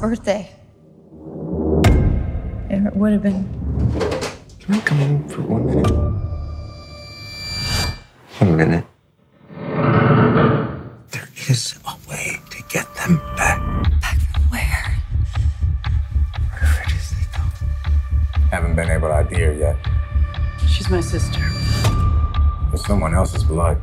Birthday. It would have been. Can I come in for one minute? One minute. There is a way to get them back. Back from where? Wherever it is they go. Haven't been able to ID her yet. She's my sister. It's someone else's blood.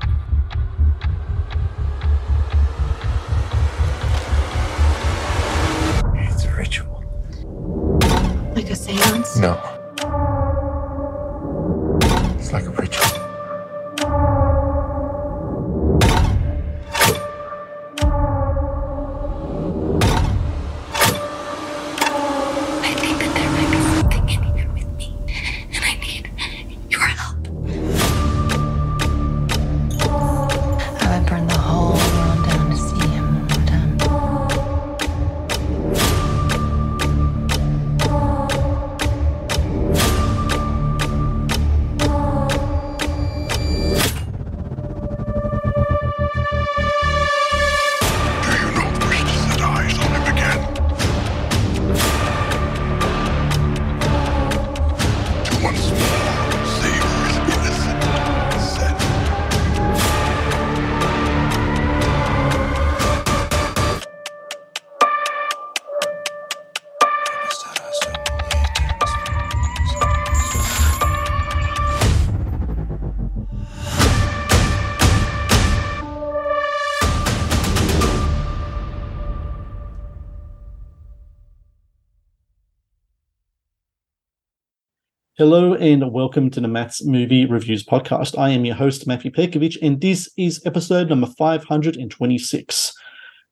No. Hello and welcome to the Matt's Movie Reviews podcast. I am your host, Matthew Pejkovic, and this is episode number 526.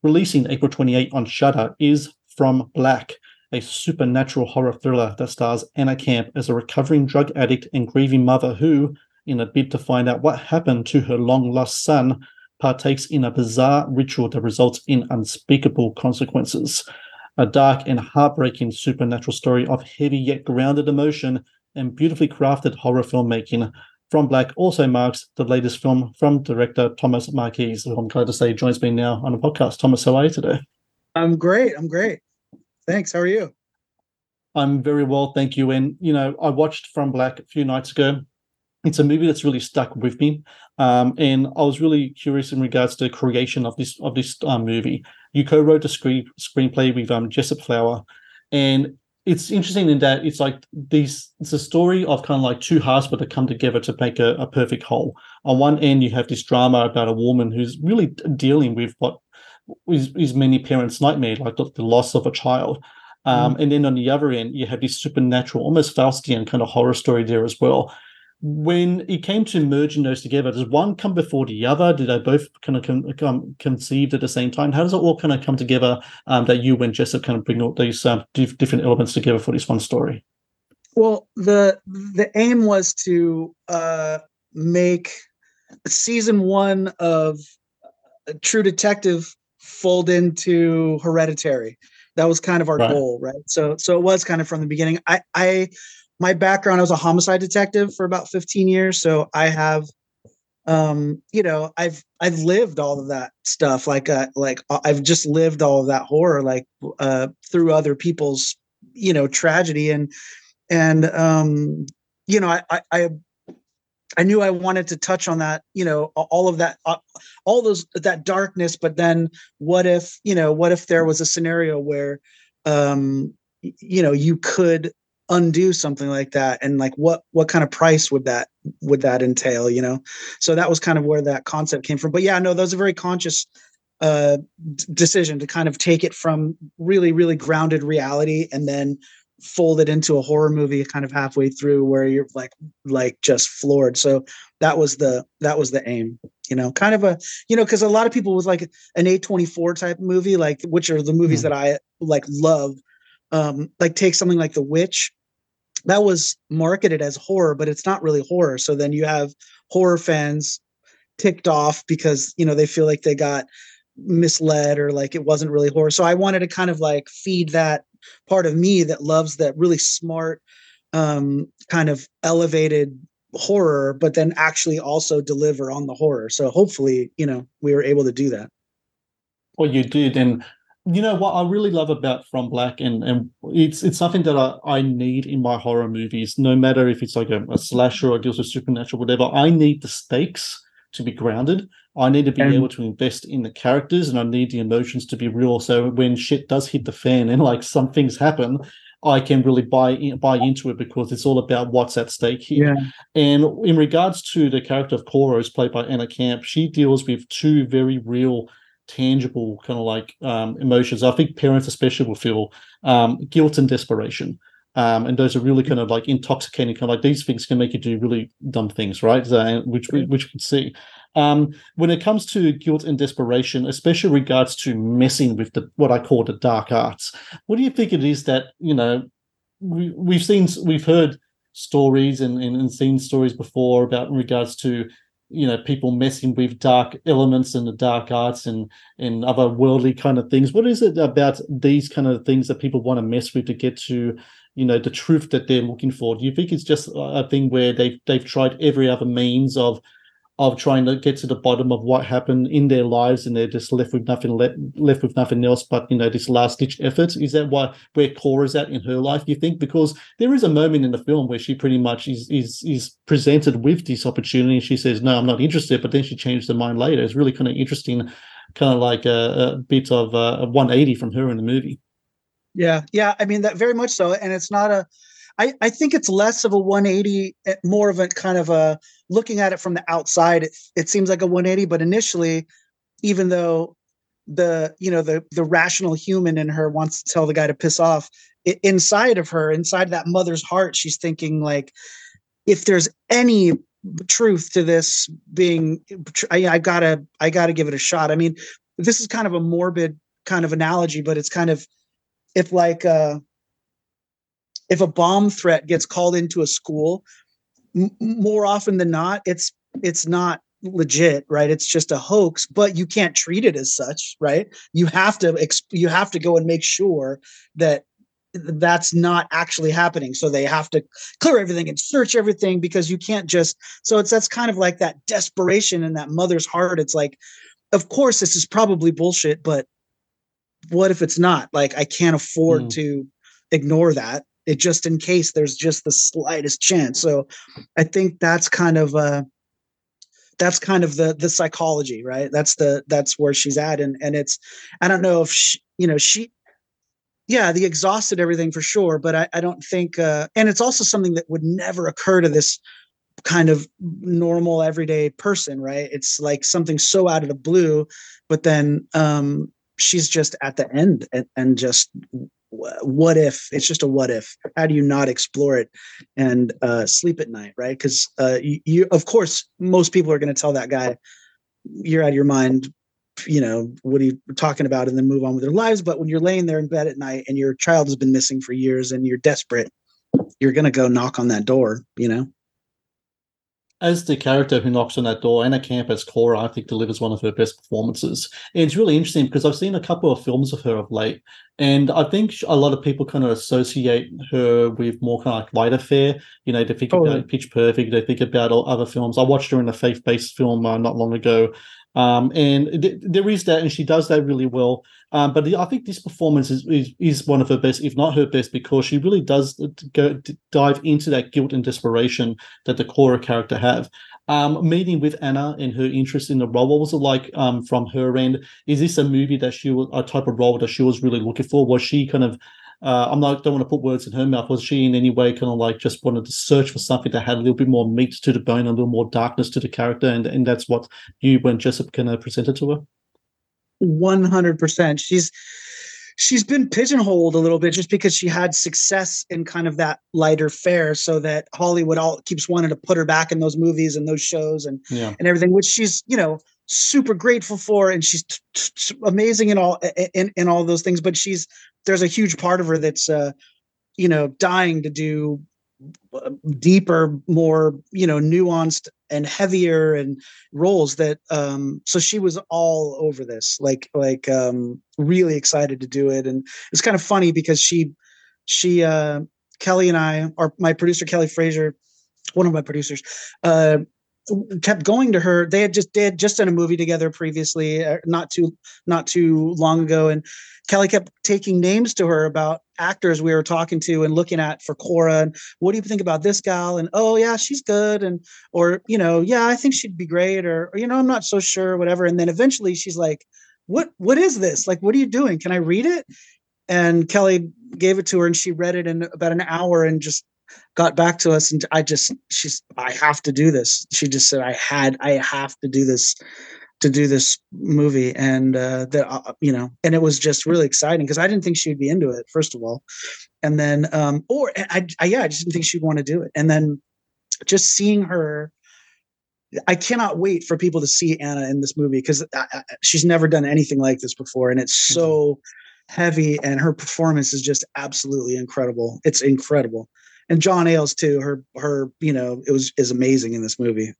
Releasing April 28 on Shudder is From Black, a supernatural horror thriller that stars Anna Camp as a recovering drug addict and grieving mother who, in a bid to find out what happened to her long lost son, partakes in a bizarre ritual that results in unspeakable consequences. A dark and heartbreaking supernatural story of heavy yet grounded emotion and beautifully crafted horror filmmaking. From Black also marks the latest film from director Thomas Marchese, who I'm glad to say joins me now on the podcast. Thomas, how are you today? I'm great. I'm great. Thanks. How are you? I'm very well, thank you. And you know, I watched From Black a few nights ago. It's a movie that's really stuck with me, um, and I was really curious in regards to the creation of this of this um, movie. You co-wrote the screen screenplay with um, Jessup Flower, and it's interesting in that it's like these it's a story of kind of like two halves but they come together to make a, a perfect whole. On one end you have this drama about a woman who's really dealing with what is, is many parents nightmare like the, the loss of a child. Um, and then on the other end you have this supernatural almost faustian kind of horror story there as well when it came to merging those together, does one come before the other? Did they both kind of come conceived at the same time? How does it all kind of come together um, that you and Jessup kind of bring all these dif- different elements together for this one story? Well, the the aim was to uh, make season one of uh, True Detective fold into Hereditary. That was kind of our Right. goal, right? So, so it was kind of from the beginning. I, I, my background, I was a homicide detective for about 15 years, so I have um you know i've i've lived all of that stuff. Like uh like uh, i've just lived all of that horror like uh through other people's you know tragedy. And and um you know i i i, knew i wanted to touch on that you know all of that uh, all those that darkness. But then what if you know what if there was a scenario where um you know you could undo something like that and like what what kind of price would that would that entail you know? So that was kind of where that concept came from. But yeah no that was a very conscious uh d- decision to kind of take it from really really grounded reality and then fold it into a horror movie kind of halfway through where you're like like just floored. So that was the that was the aim you know? Kind of a you know because a lot of people with like an a24 type movie like which are the movies Mhm. that i like love um like take something like the witch. That was marketed as horror but it's not really horror. So then you have horror fans ticked off because you know they feel like they got misled or like it wasn't really horror. So i wanted to kind of like feed that part of me that loves that really smart um kind of elevated horror but then actually also deliver on the horror. So hopefully you know we were able to do that. Well, you did, and you know what I really love about From Black, and and it's it's something that I, I need in my horror movies. No matter if it's like a, a slasher or deals with supernatural, whatever, I need the stakes to be grounded. I need to be able to invest in the characters, and I need the emotions to be real. So when shit does hit the fan and like some things happen, I can really buy in, buy into it because it's all about what's at stake here. And in regards to the character of Cora, who's played by Anna Camp, she deals with two very real, tangible kind of like um, emotions. I think parents especially will feel um, guilt and desperation. Um, and those are really kind of like intoxicating. Kind of like these things can make you do really dumb things, right? So, which we which you can see. Um, when it comes to guilt and desperation, especially regards to messing with the what I call the dark arts, what do you think it is that you know we, we've seen we've heard stories and, and, and seen stories before about in regards to you know people messing with dark elements and the dark arts and and other worldly kind of things. What is it about these kind of things that people want to mess with to get to you know the truth that they're looking for? Do you think it's just a thing where they've they've tried every other means of of trying to get to the bottom of what happened in their lives and they're just left with nothing left, left with nothing else but you know this last ditch effort is that why where Cora's at in her life you think because there is a moment in the film where she pretty much is is is presented with this opportunity and she says no I'm not interested but then she changed her mind later it's really kind of interesting kind of like a, a bit of uh, a, a 180 from her in the movie Yeah, yeah. I mean that very much so, and it's not a. I I think it's less of a 180, eh, more of a kind of a looking at it from the outside. It it seems like a 180, but initially, even though the you know the the rational human in her wants to tell the guy to piss off, i inside of her, inside that mother's heart, she's thinking like, if there's any truth to this being, I, I gotta I gotta give it a shot. I mean, this is kind of a morbid kind of analogy, but it's kind of if like uh if a bomb threat gets called into a school m- more often than not it's it's not legit right? It's just a hoax but you can't treat it as such right? You have to ex- you have to go and make sure that that's not actually happening. So they have to clear everything and search everything because you can't just so it's that's kind of like that desperation in that mother's heart. It's like of course this is probably bullshit but what if it's not? Like i can't afford Mm. to ignore that it just in case there's just the slightest chance. So i think that's kind of uh that's kind of the the psychology right? That's the that's where she's at. And and it's i don't know if she, you know she yeah the exhausted everything for sure but i, I don't think uh and it's also something that would never occur to this kind of normal everyday person right? It's like something so out of the blue but then um she's just at the end and, and just what if it's just a what if how do you not explore it and uh sleep at night right? Because uh you, you of course most people are going to tell that guy you're out of your mind you know what are you talking about and then move on with their lives. But when you're laying there in bed at night and your child has been missing for years and you're desperate you're going to go knock on that door you know as the character who knocks on that door, Anna Camp as Cora, I think delivers one of her best performances. And it's really interesting because I've seen a couple of films of her of late, and I think a lot of people kind of associate her with more kind of like lighter fare. You know, they think Totally. about Pitch Perfect, they think about all other films. I watched her in a faith-based film uh, not long ago, um, and th- there is that, and she does that really well. Um, but the, I think this performance is, is is one of her best, if not her best, because she really does go dive into that guilt and desperation that the Cora character have. Um, meeting with Anna and her interest in the role, what was it like um, from her end? Is this a movie that she was a type of role that she was really looking for? Was she kind of uh, I'm not don't want to put words in her mouth. Was she in any way kind of like just wanted to search for something that had a little bit more meat to the bone, a little more darkness to the character, and and that's what you when Jessup kind of presented to her? 100% she's she's been pigeonholed a little bit just because she had success in kind of that lighter fare so that hollywood all keeps wanting to put her back in those movies and those shows and Yeah. and everything which she's you know super grateful for and she's t- t- amazing in all in, in all those things but she's there's a huge part of her that's uh you know dying to do uh, deeper more you know nuanced and heavier and roles that um so she was all over this like like um really excited to do it. And it's kind of funny because she she uh kelly and i or my producer kelly fraser one of my producers uh kept going to her. They had just did just done a movie together previously uh, not too not too long ago. And kelly kept taking names to her about actors we were talking to and looking at for cora and what do you think about this gal? and oh yeah she's good and or you know yeah i think she'd be great or, or you know i'm not so sure whatever. And then eventually she's like what what is this? Like what are you doing? Can i read it? And kelly gave it to her and she read it in about an hour and just got back to us and i just she's i have to do this. She just said i had i have to do this to do this movie and uh that uh, you know and it was just really exciting because i didn't think she would be into it first of all. And then um or I, I yeah i just didn't think she'd want to do it. And then just seeing her i cannot wait for people to see anna in this movie because she's never done anything like this before and it's so heavy and her performance is just absolutely incredible. It's incredible. And john Ales too her her you know it was is amazing in this movie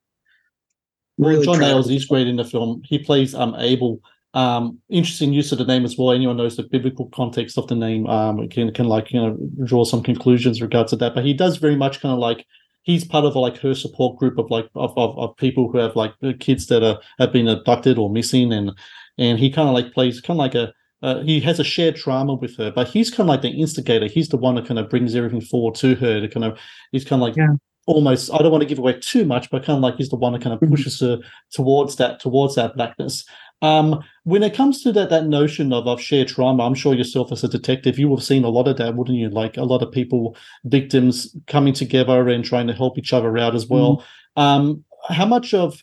Really John Ales is great in the film. He plays um Abel. Um, interesting use of the name as well. Anyone knows the biblical context of the name, um, can can like you know draw some conclusions in regards to that. But he does very much kind of like he's part of like her support group of like of, of, of people who have like kids that are have been abducted or missing, and and he kind of like plays kind of like a uh, he has a shared trauma with her, but he's kind of like the instigator. He's the one that kind of brings everything forward to her to kind of he's kind of like Yeah. Almost I don't want to give away too much, but kind of like he's the one that kind of Mhm. pushes her towards that towards that blackness. Um, when it comes to that that notion of, of shared trauma, I'm sure yourself as a detective, you would have seen a lot of that, wouldn't you? Like a lot of people, victims coming together and trying to help each other out as well. Um, how much of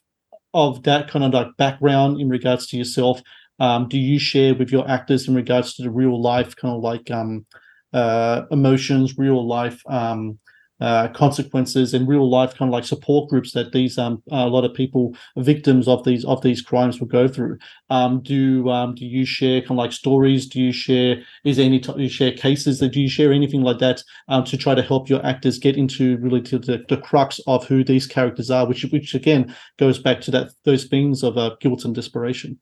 of that kind of like background in regards to yourself um, do you share with your actors in regards to the real life kind of like um, uh, emotions, real life um, uh, consequences, and real life kind of like support groups that these um, a lot of people victims of these of these crimes will go through? Um, do um, do you share kind of like stories? Do you share is there any do you share cases? That do you share anything like that um, to try to help your actors get into really to the, the crux of who these characters are, which which again goes back to that those themes of uh, guilt and desperation.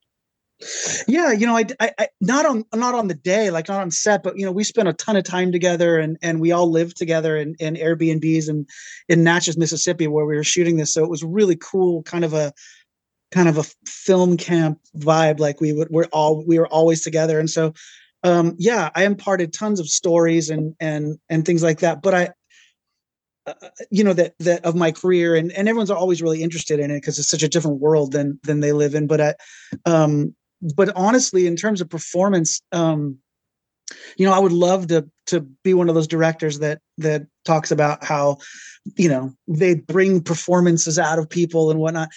Yeah you know I, I i not on not on the day like not on set but you know we spent a ton of time together and and we all lived together in, in airbnbs and in natchez mississippi where we were shooting this. So it was really cool kind of a kind of a film camp vibe like we would we're all we were always together. And so um yeah i imparted tons of stories and and and things like that. But i uh, you know that that of my career and and everyone's always really interested in it because it's such a different world than than they live in. But i um but honestly in terms of performance um you know i would love to to be one of those directors that that talks about how you know they bring performances out of people and whatnot.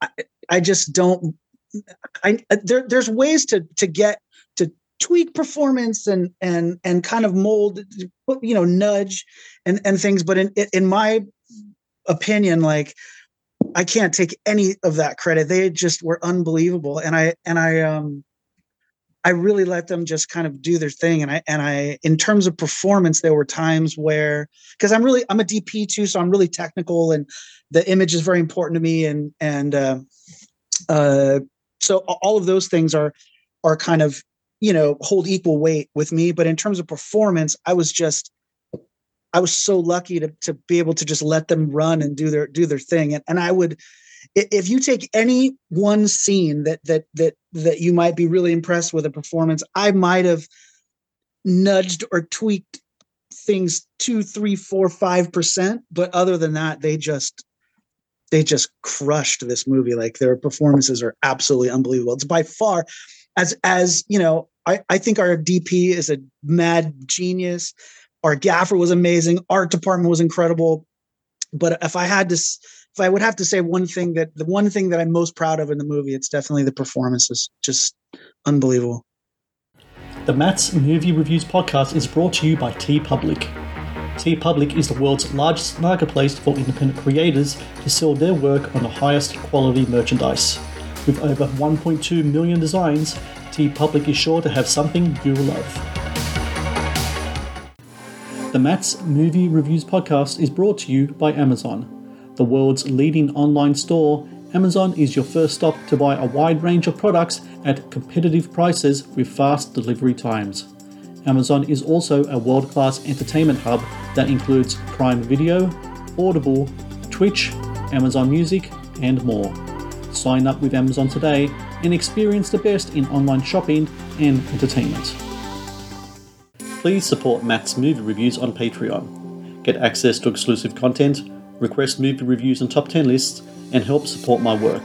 I, I just don't i there, there's ways to to get to tweak performance and and and kind of mold you know nudge and and things but in in my opinion like I can't take any of that credit. They just were unbelievable, and I and I um I really let them just kind of do their thing. And I and I in terms of performance, there were times where because I'm really I'm a DP too, so I'm really technical, and the image is very important to me, and and uh, uh, so all of those things are are kind of you know hold equal weight with me. But in terms of performance, I was just I was so lucky to to be able to just let them run and do their do their thing. And and I would if you take any one scene that that that that you might be really impressed with a performance, I might have nudged or tweaked things two, three, four, five percent. But other than that, they just they just crushed this movie. Like their performances are absolutely unbelievable. It's by far as as you know, I, I think our DP is a mad genius our gaffer was amazing art department was incredible but if i had to if i would have to say one thing that the one thing that i'm most proud of in the movie it's definitely the performances just unbelievable The Matt's Movie Reviews podcast is brought to you by TeePublic. T Public is the world's largest marketplace for independent creators to sell their work on the highest quality merchandise. With over 1.2 million designs, TeePublic is sure to have something you love. The Matt's Movie Reviews podcast is brought to you by Amazon. The world's leading online store, Amazon is your first stop to buy a wide range of products at competitive prices with fast delivery times. Amazon is also a world class entertainment hub that includes Prime Video, Audible, Twitch, Amazon Music, and more. Sign up with Amazon today and experience the best in online shopping and entertainment. Please support Matt's movie reviews on Patreon. Get access to exclusive content, request movie reviews and top 10 lists, and help support my work.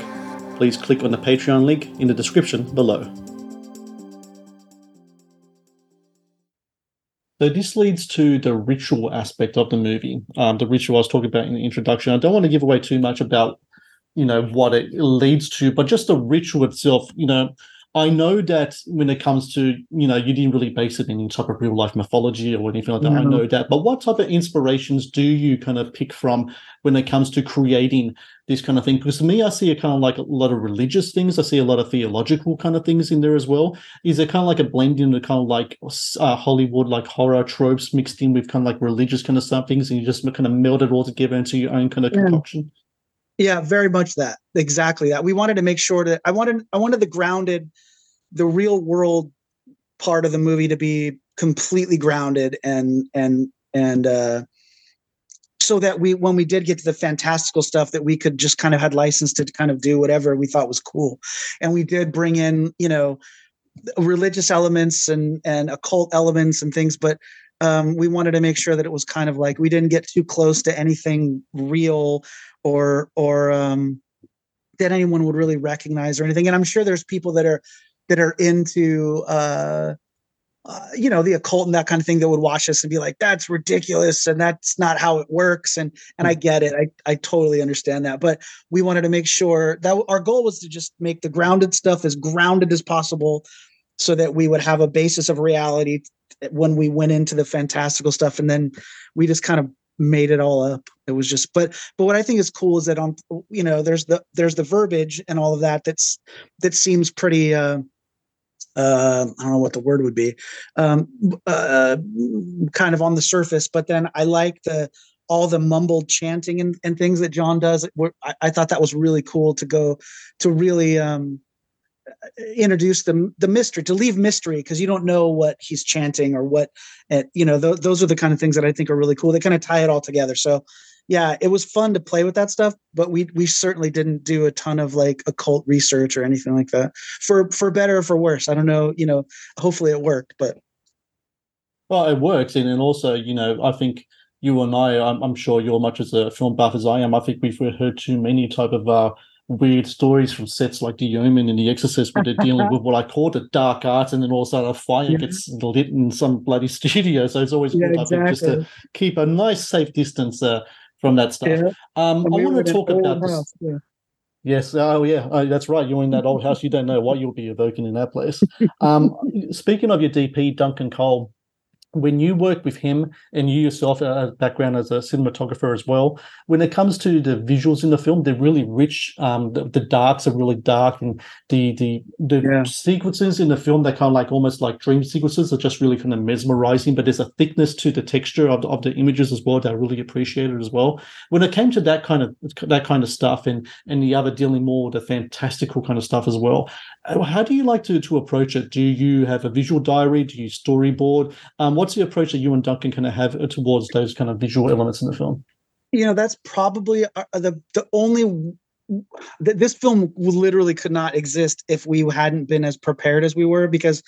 Please click on the Patreon link in the description below. So this leads to the ritual aspect of the movie. Um, the ritual I was talking about in the introduction. I don't want to give away too much about, you know, what it leads to, but just the ritual itself. You know, I know that when it comes to, you know, you didn't really base it in any type of real life mythology or anything like that. I know that. But what type of inspirations do you kind of pick from when it comes to creating this kind of thing? Because to me, I see a kind of like a lot of religious things. I see a lot of theological kind of things in there as well. Is it kind of like a blend in the kind of like uh, Hollywood, like horror tropes mixed in with kind of like religious kind of stuff things, and you just kind of meld it all together into your own kind of Yeah. concoction? Yeah very much that. Exactly that. We wanted to make sure that i wanted i wanted the grounded the real world part of the movie to be completely grounded and and and uh so that we when we did get to the fantastical stuff that we could just kind of had license to kind of do whatever we thought was cool. And we did bring in you know religious elements and and occult elements and things but um, we wanted to make sure that it was kind of like we didn't get too close to anything real or or um, that anyone would really recognize or anything. And I'm sure there's people that are that are into uh, uh, you know the occult and that kind of thing that would watch us and be like, "That's ridiculous," and that's not how it works. And and I get it. I I totally understand that. But we wanted to make sure that our goal was to just make the grounded stuff as grounded as possible, so that we would have a basis of reality when we went into the fantastical stuff. And then we just kind of made it all up. It was just, but but what I think is cool is that on you know there's the there's the verbiage and all of that that's that seems pretty. uh uh, I don't know what the word would be, um, uh, kind of on the surface. But then I like the all the mumbled chanting and, and things that John does. I, I thought that was really cool to go to really um, introduce the the mystery, to leave mystery because you don't know what he's chanting or what, uh, you know. Th- those are the kind of things that I think are really cool. They kind of tie it all together. So yeah, it was fun to play with that stuff, but we we certainly didn't do a ton of like occult research or anything like that. For for better or for worse, I don't know. You know, hopefully it worked, but Well, it works, and then also, you know, I think you and I, I'm, I'm sure you're much as a film buff as I am. I think we've heard too many type of uh, weird stories from sets like The Omen and The Exorcist, where they're dealing with what I call the dark arts, and then all of a sudden a fire Yeah. gets lit in some bloody studio. So it's always good, I think, just to keep a nice, safe distance uh, from that stuff. Yeah. Um, I we want to talk about this. house, yeah. Yes. Oh, yeah. Oh, that's right. You're in that old house. You don't know what you'll be evoking in that place. Um, speaking of your DP, Duncan Cole, when you work with him and you yourself uh, a background as a cinematographer as well, when it comes to the visuals in the film, they're really rich. Um, the, the darks are really dark, and the the the Yeah. sequences in the film that kind of like almost like dream sequences are just really kind of mesmerizing. But there's a thickness to the texture of the, of the images as well that I really appreciated as well. When it came to that kind of that kind of stuff, and and the other dealing more with the fantastical kind of stuff as well, uh, how do you like to to approach it? Do you have a visual diary? Do you storyboard? Um, what's the approach that you and Duncan kind of have uh, towards those kind of visual elements in the film? you know that's probably uh, the the only th- this film literally could not exist if we hadn't been as prepared as we were because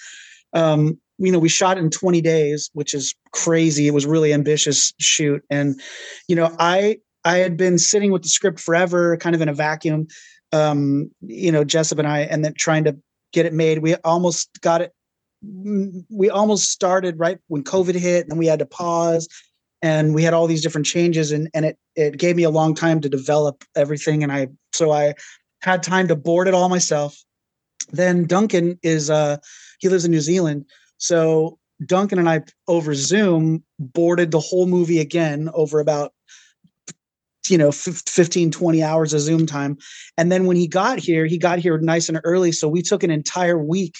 um you know we shot in 20 days which is crazy. It was really ambitious shoot. And you know i i had been sitting with the script forever kind of in a vacuum um you know jessup and i and then trying to get it made. We almost got it we almost started right when covid hit and we had to pause and we had all these different changes and and it it gave me a long time to develop everything and i so i had time to board it all myself. Then duncan is uh he lives in new zealand So Duncan and I over Zoom boarded the whole movie again over about you know 15 20 hours of zoom time. And then when he got here he got here nice and early. So we took an entire week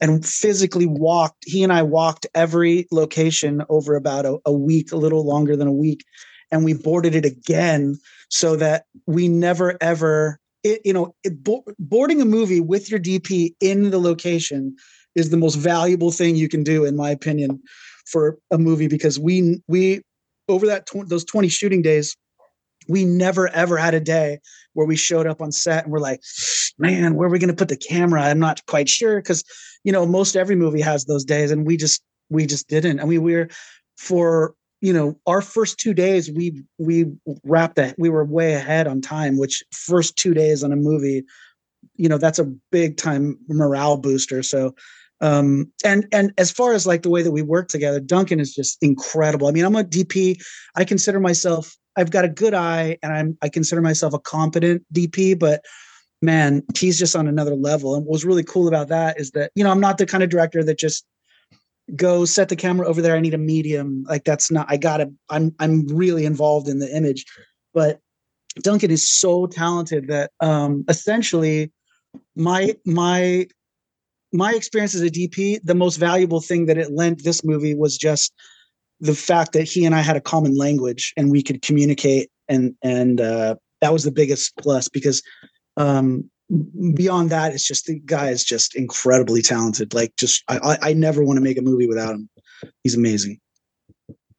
and physically walked he and i walked every location over about a, a week a little longer than a week. And we boarded it again so that we never ever it, you know it, bo- boarding a movie with your dp in the location is the most valuable thing you can do in my opinion for a movie because we we over that tw- those 20 shooting days we never ever had a day where we showed up on set and we're like man where are we going to put the camera? I'm not quite sure because you know most every movie has those days and we just we just didn't. I mean we we're for you know our first two days we we wrapped that we were way ahead on time which first two days on a movie you know that's a big time morale booster. So um and and as far as like the way that we work together duncan is just incredible. I mean i'm a dp i consider myself I've got a good eye and I'm I consider myself a competent DP, but man, he's just on another level. And what was really cool about that is that, you know, I'm not the kind of director that just go set the camera over there. I need a medium. Like that's not I gotta I'm I'm really involved in the image. But Duncan is so talented that um essentially my my my experience as a DP, the most valuable thing that it lent this movie was just the fact that he and I had a common language and we could communicate and and uh, that was the biggest plus because um, beyond that it's just the guy is just incredibly talented like just I, I, I never want to make a movie without him he's amazing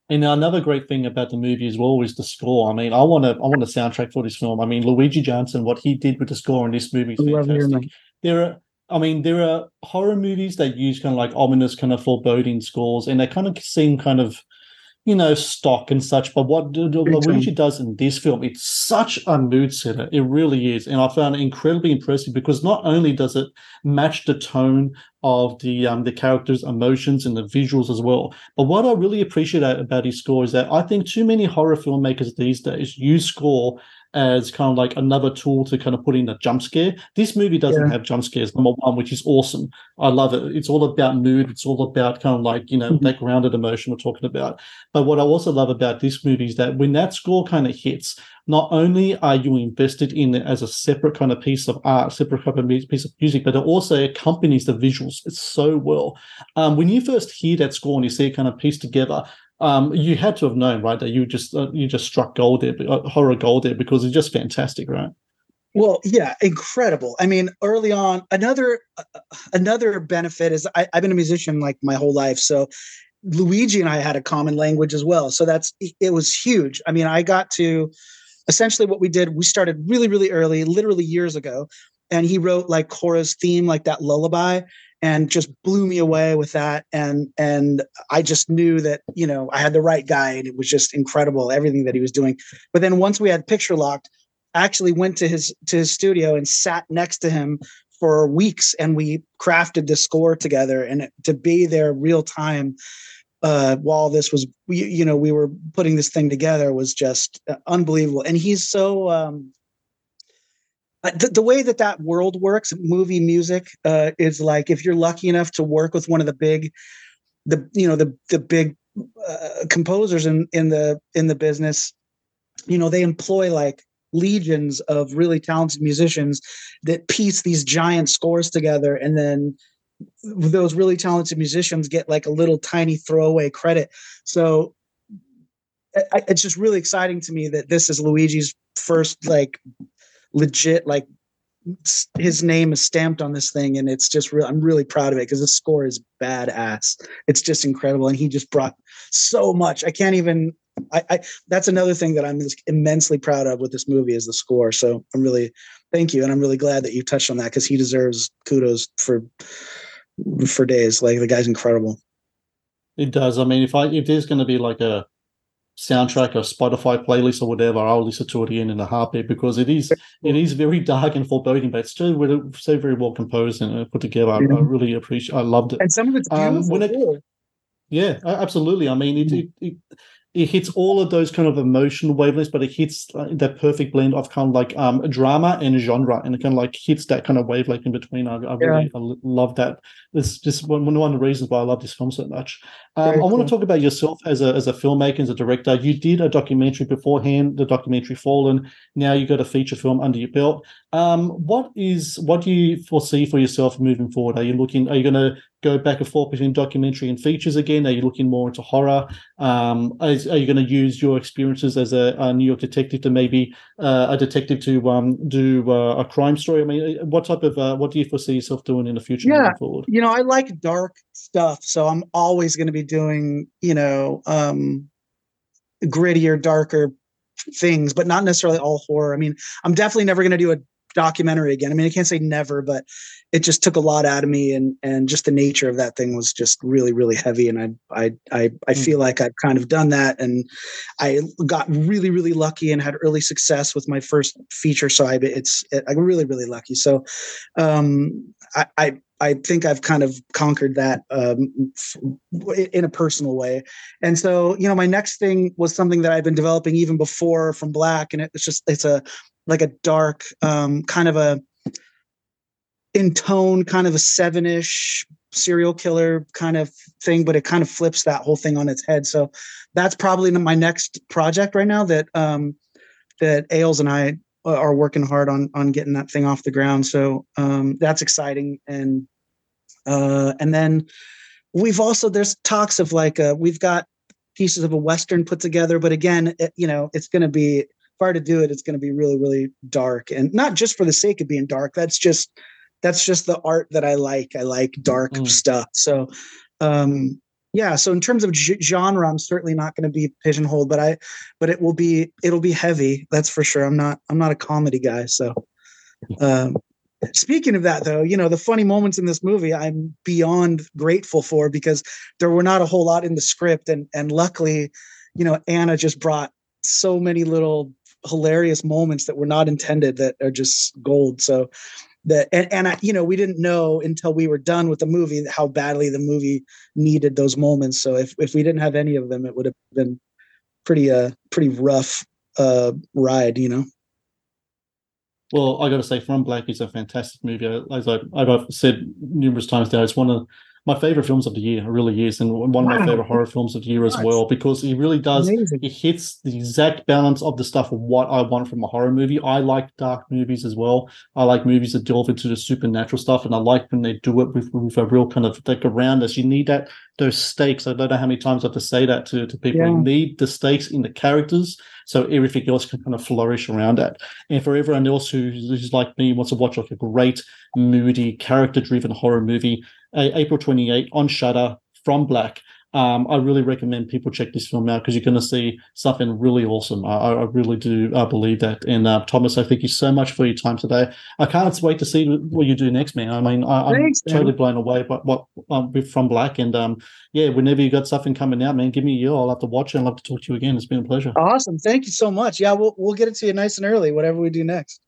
and another great thing about the movie as well is the score. I mean, I want to I want a soundtrack for this film. I mean, Luigi Johnson, what he did with the score in this movie is fantastic. There are I mean, there are horror movies that use kind of like ominous, kind of foreboding scores, and they kind of seem kind of you know, stock and such. But what Luigi does in this film, it's such a mood setter. It really is. And I found it incredibly impressive because not only does it match the tone of the um, the characters' emotions and the visuals as well, but what I really appreciate about his score is that I think too many horror filmmakers these days use score as kind of like another tool to kind of put in a jump scare. This movie doesn't yeah. have jump scares, number one, which is awesome. I love it. It's all about mood. It's all about kind of like, you know, mm-hmm. that grounded emotion we're talking about. But what I also love about this movie is that when that score kind of hits, not only are you invested in it as a separate kind of piece of art, separate kind of piece of music, but it also accompanies the visuals so well. Um, when you first hear that score and you see it kind of pieced together, um, you had to have known, right, that you just uh, you just struck gold there, uh, horror gold there, because it's just fantastic, right? Well, yeah, incredible. I mean, early on, another uh, another benefit is I, I've been a musician like my whole life, so Luigi and I had a common language as well. So that's it was huge. I mean, I got to essentially what we did. We started really, really early, literally years ago, and he wrote like Cora's theme, like that lullaby, and just blew me away with that. And and i just knew that you know i had the right guy and it was just incredible everything that he was doing. But then once we had picture locked I actually went to his to his studio and sat next to him for weeks and we crafted the score together. And to be there real time uh, while this was you, you know we were putting this thing together was just uh, unbelievable. And he's so um, the, the, way that that world works, movie music, uh, is like if you're lucky enough to work with one of the big, the you know the the big uh, composers in in the in the business, you know they employ like legions of really talented musicians that piece these giant scores together, and then those really talented musicians get like a little tiny throwaway credit. So it's just really exciting to me that this is Luigi's first like legit like his name is stamped on this thing and it's just real i'm really proud of it because the score is badass. It's just incredible and he just brought so much. I can't even I, I that's another thing that i'm immensely proud of with this movie is the score so i'm really thank you and i'm really glad that you touched on that because he deserves kudos for for days like the guy's incredible. It does i mean if i if there's going to be like a soundtrack or Spotify playlist or whatever, I'll listen to it again in a heartbeat because it is it is very dark and foreboding, but it's still so very well composed and put together. I, I really appreciate. I loved it. And some of it's beautiful. Um, when it, yeah, absolutely. I mean, it, it, it, it hits all of those kind of emotional wavelengths, but it hits that perfect blend of kind of like um drama and genre, and it kind of like hits that kind of wavelength in between. I, I really I love that. It's just one, one of the reasons why I love this film so much. Um, I want to talk about yourself as a as a filmmaker, as a director. You did a documentary beforehand, the documentary Fallen. Now you've got a feature film under your belt. Um, what is what do you foresee for yourself moving forward? Are you looking? Are you going to go back and forth between documentary and features again? Are you looking more into horror? Um, is, are you going to use your experiences as a, a New York detective to maybe uh, a detective to um, do uh, a crime story? I mean, uh, what type of uh, what do you foresee yourself doing in the future Yeah. moving forward? you know i like dark stuff so i'm always going to be doing you know um grittier darker things but not necessarily all horror i mean i'm definitely never going to do a documentary again i mean i can't say never but it just took a lot out of me and and just the nature of that thing was just really really heavy and i i i, I Mm. feel like i've kind of done that and i got really really lucky and had early success with my first feature so i it's i'm really really lucky so um i i I think I've kind of conquered that um, in a personal way. And so, you know, my next thing was something that I've been developing even before from Black, and it's just it's a like a dark um, kind of a in tone, kind of a seven-ish serial killer kind of thing, but it kind of flips that whole thing on its head. So that's probably my next project right now that um, that Ales and I are working hard on on getting that thing off the ground. So um, that's exciting and uh, and then we've also there's talks of like uh, we've got pieces of a western put together, but again, it, you know, it's going to be if I were to do it, it's going to be really really dark and not just for the sake of being dark. That's just that's just the art that I like. I like dark Mm. stuff. So um yeah so in terms of g- genre i'm certainly not going to be pigeonholed but i but it will be it'll be heavy that's for sure i'm not i'm not a comedy guy so um speaking of that though you know the funny moments in this movie i'm beyond grateful for because there were not a whole lot in the script and and luckily you know anna just brought so many little hilarious moments that were not intended that are just gold. So that and, and I, you know we didn't know until we were done with the movie how badly the movie needed those moments. So if, if we didn't have any of them it would have been pretty uh pretty rough uh ride you know? Well, I got to say, From Black is a fantastic movie. As I, I've said numerous times now, it's one of my favorite films of the year. It really is, and one of my favorite horror films of the year as Nice. well, because it really does. amazing It hits the exact balance of the stuff of what I want from a horror movie. I like dark movies as well. I like movies that delve into the supernatural stuff, and I like when they do it with, with a real kind of like around us. You need that those stakes. I don't know how many times I have to say that to, to people. Yeah. You need the stakes in the characters, so everything else can kind of flourish around that. And for everyone else who, who's like me, wants to watch like a great, moody, character-driven horror movie, April 28 on Shudder from Black. Um, I really recommend people check this film out because you're going to see something really awesome. I, I really do uh, believe that. And uh, Thomas, I thank you so much for your time today. I can't wait to see what you do next, man. I mean, I, man. totally blown away by what um, from Black. And um, yeah, whenever you got something coming out, man, give me a yell. I'll have to watch it. I'll have to talk to you again. It's been a pleasure. awesome thank you so much yeah we'll, we'll get it to you nice and early whatever we do next